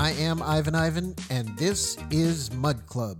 I am Ivan Ivan, and this is Mudd Club.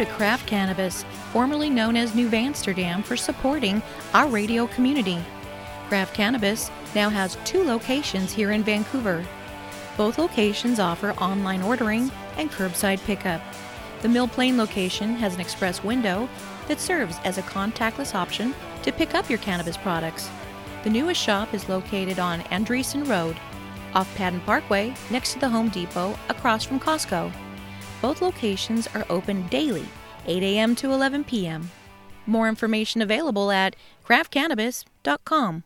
to Craft Cannabis, formerly known as New Amsterdam, for supporting our radio community. Craft Cannabis now has two locations here in Vancouver. Both locations offer online ordering and curbside pickup. The Mill Plain location has an express window that serves as a contactless option to pick up your cannabis products. The newest shop is located on Andresen Road, off Padden Parkway, next to the Home Depot, across from Costco. Both locations are open daily, 8 a.m. to 11 p.m. More information available at craftcannabis.com.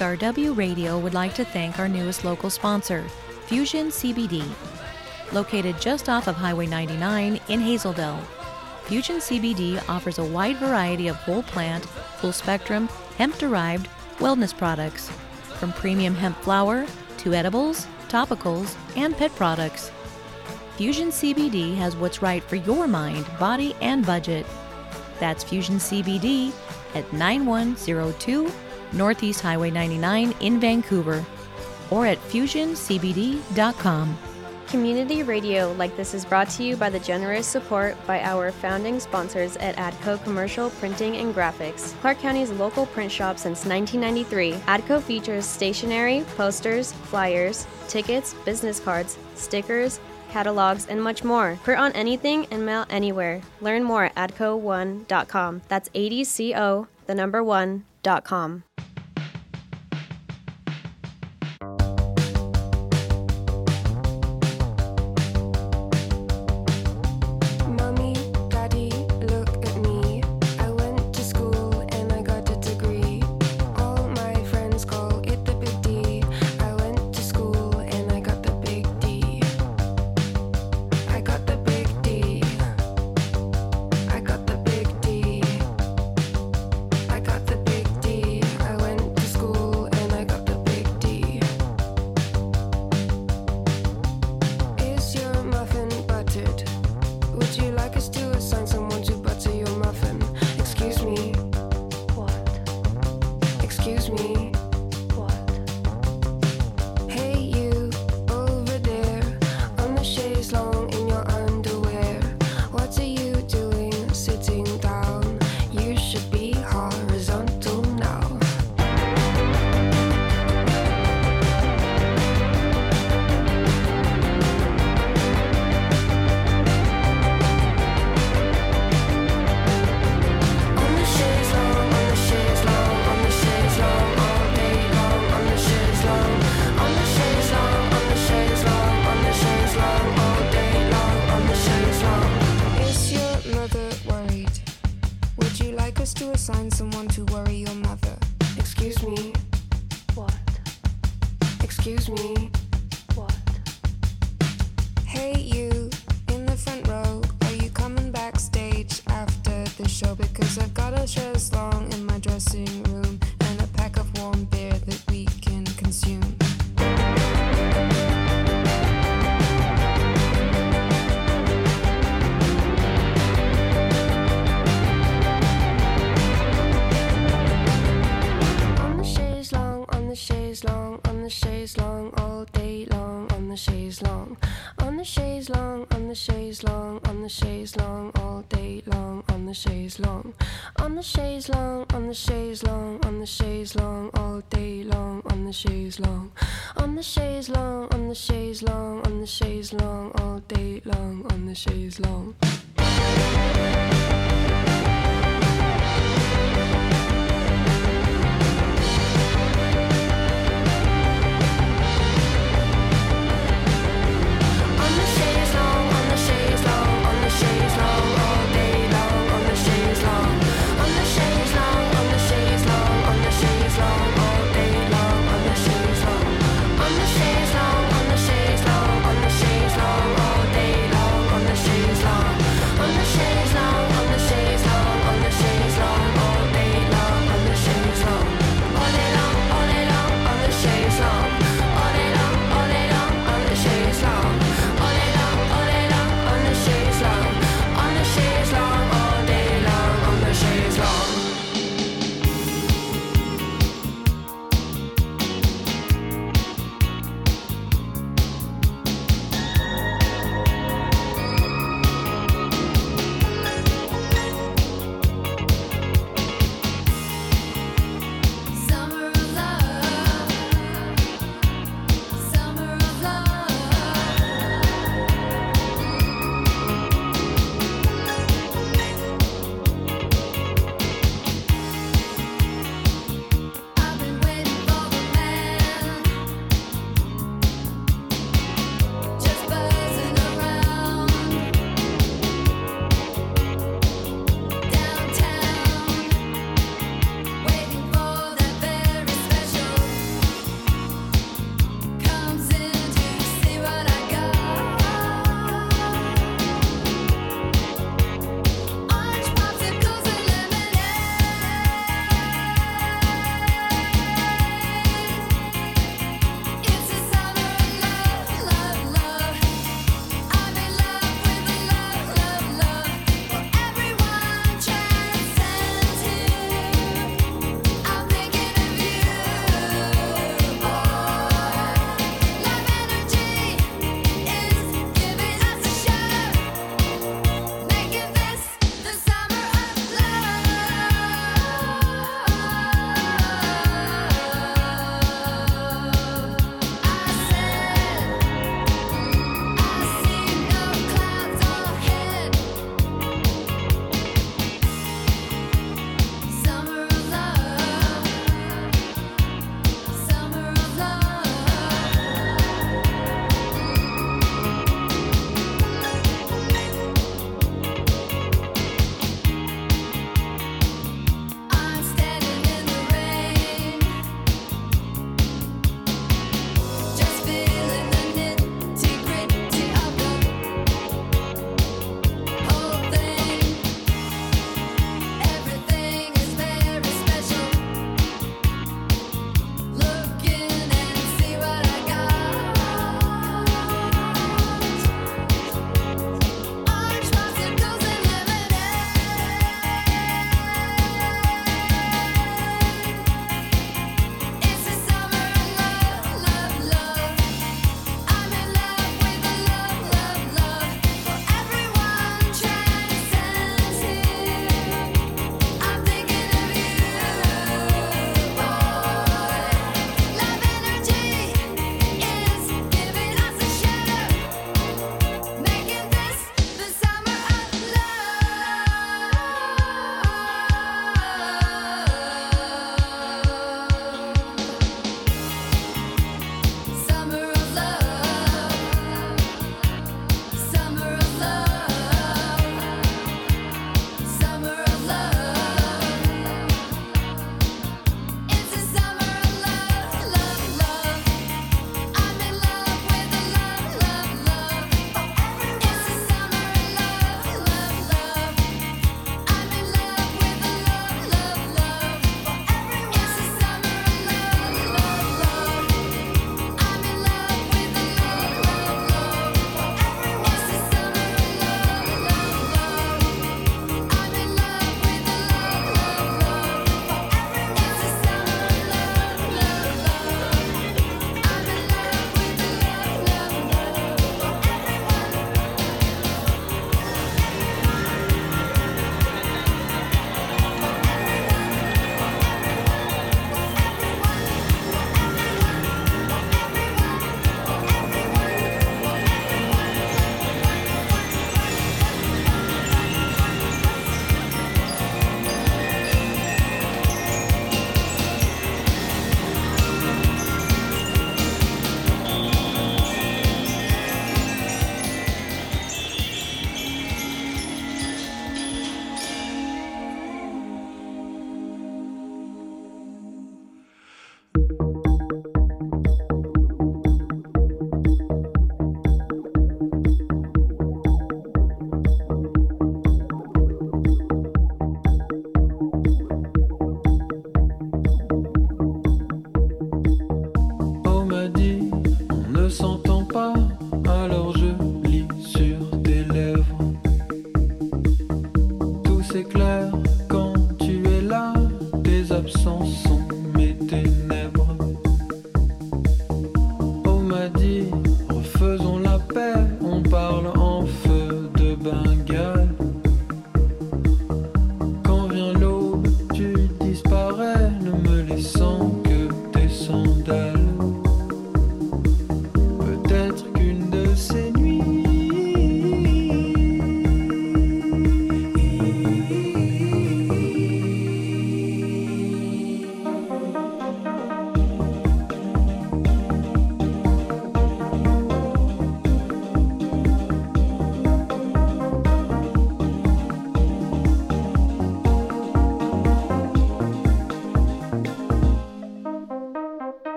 KXRW Radio would like to thank our newest local sponsor, Fusion CBD, located just off of Highway 99 in Hazel Dell. Fusion CBD offers a wide variety of whole plant, full spectrum, hemp derived wellness products, from premium hemp flour to edibles, topicals, and pet products. Fusion CBD has what's right for your mind, body, and budget. That's Fusion CBD at 9102 Northeast Highway 99 in Vancouver, or at fusioncbd.com. Community radio like this is brought to you by the generous support by our founding sponsors at ADCO Commercial Printing and Graphics, Clark County's local print shop since 1993. ADCO features stationery, posters, flyers, tickets, business cards, stickers, catalogs, and much more. Print on anything and mail anywhere. Learn more at adco1.com. That's A D C O, the number one, dot com.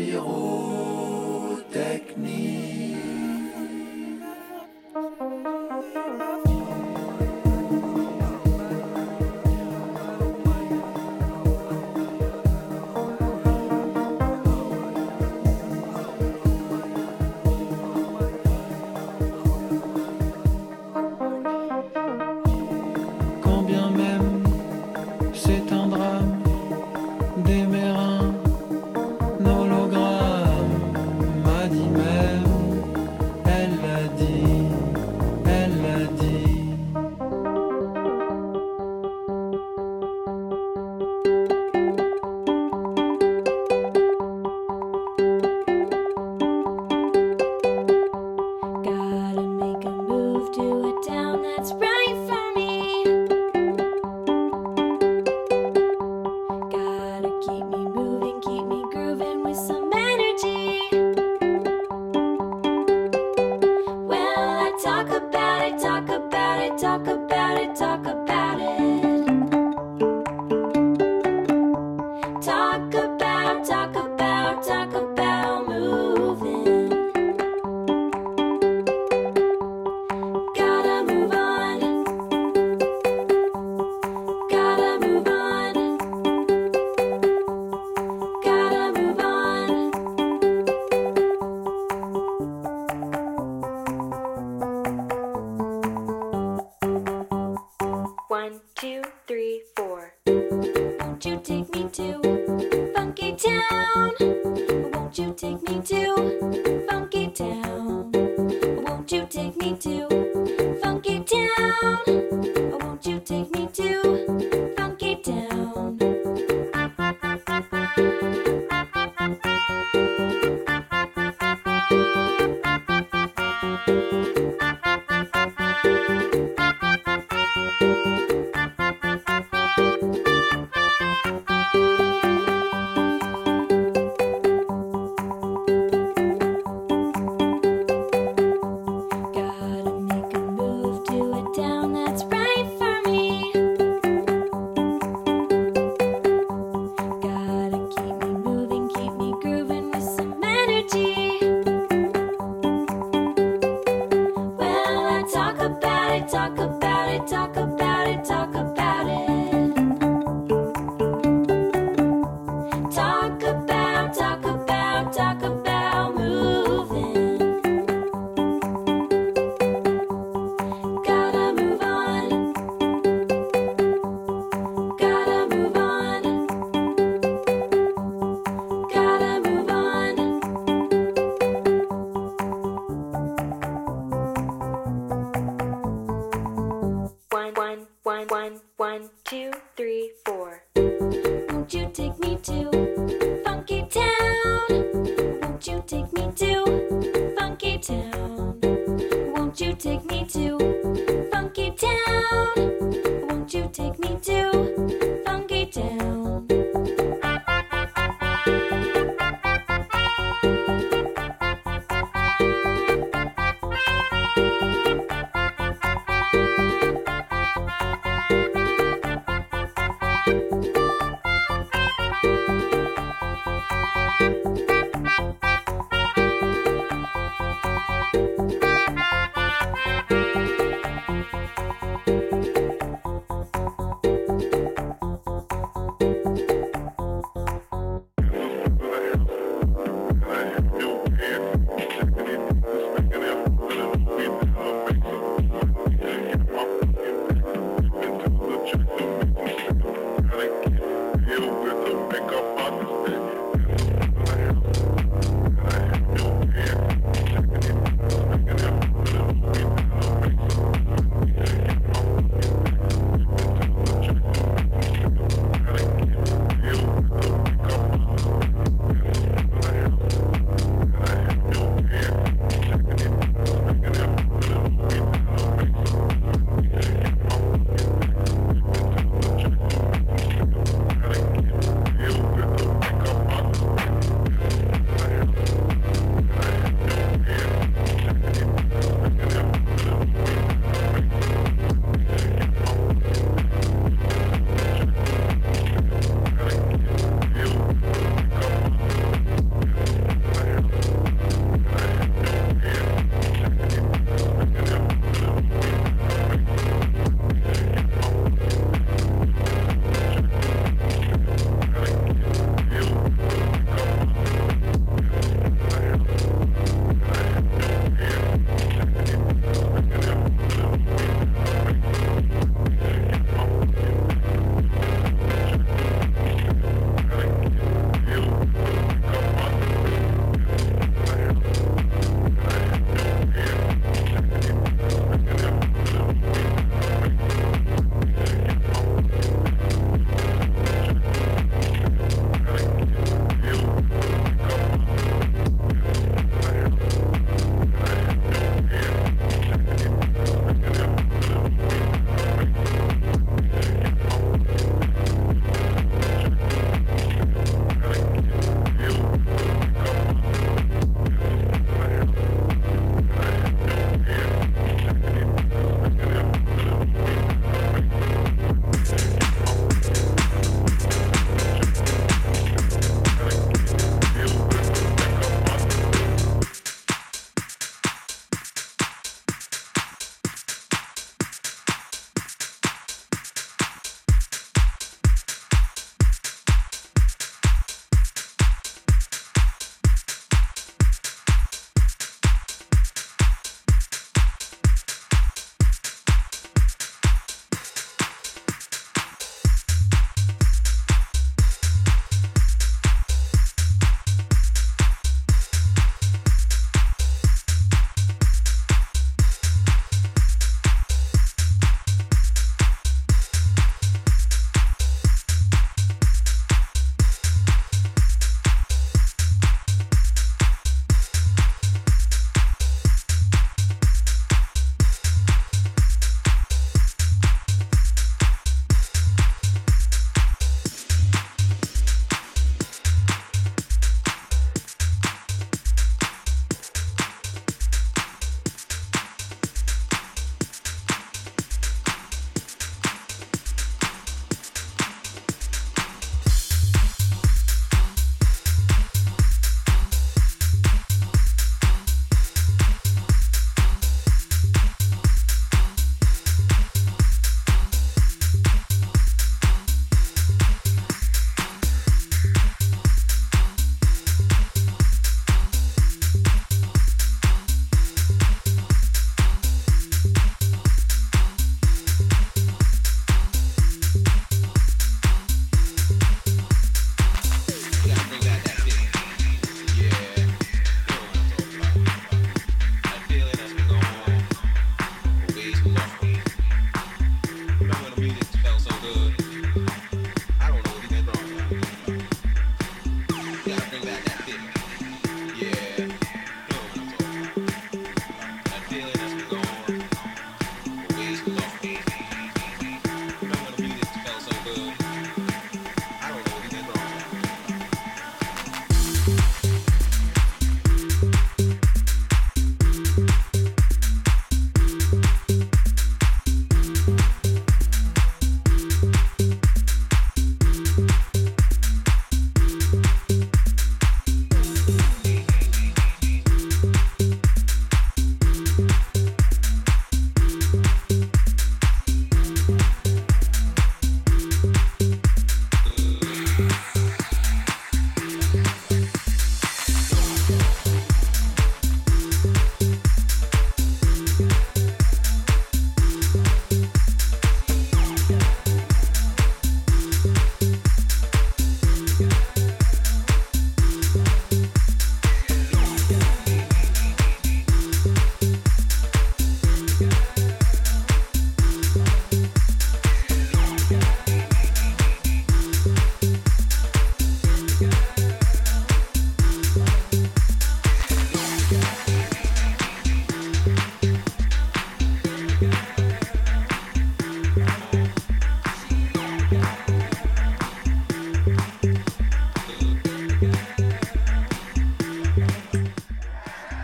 l'apéro. Take me to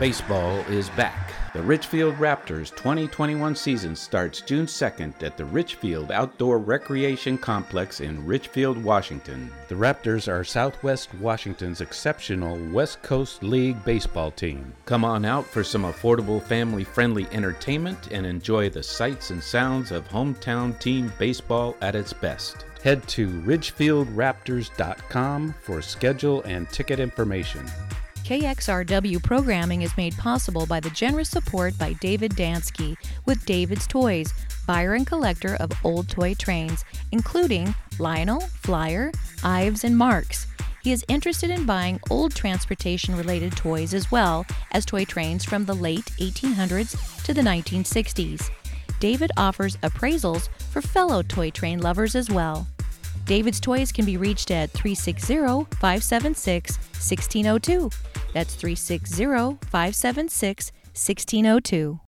Baseball is back. The Ridgefield Raptors 2021 season starts June 2nd at the Ridgefield Outdoor Recreation Complex in Ridgefield, Washington. The Raptors are Southwest Washington's exceptional West Coast League baseball team. Come on out for some affordable family friendly entertainment and enjoy the sights and sounds of hometown team baseball at its best. Head to ridgefieldraptors.com for schedule and ticket information. KXRW programming is made possible by the generous support by David Dansky with David's Toys, buyer and collector of old toy trains, including Lionel, Flyer, Ives, and Marx. He is interested in buying old transportation related toys as well as toy trains from the late 1800s to the 1960s. David offers appraisals for fellow toy train lovers as well. David's Toys can be reached at 360 576 1602. That's 360 576 1602.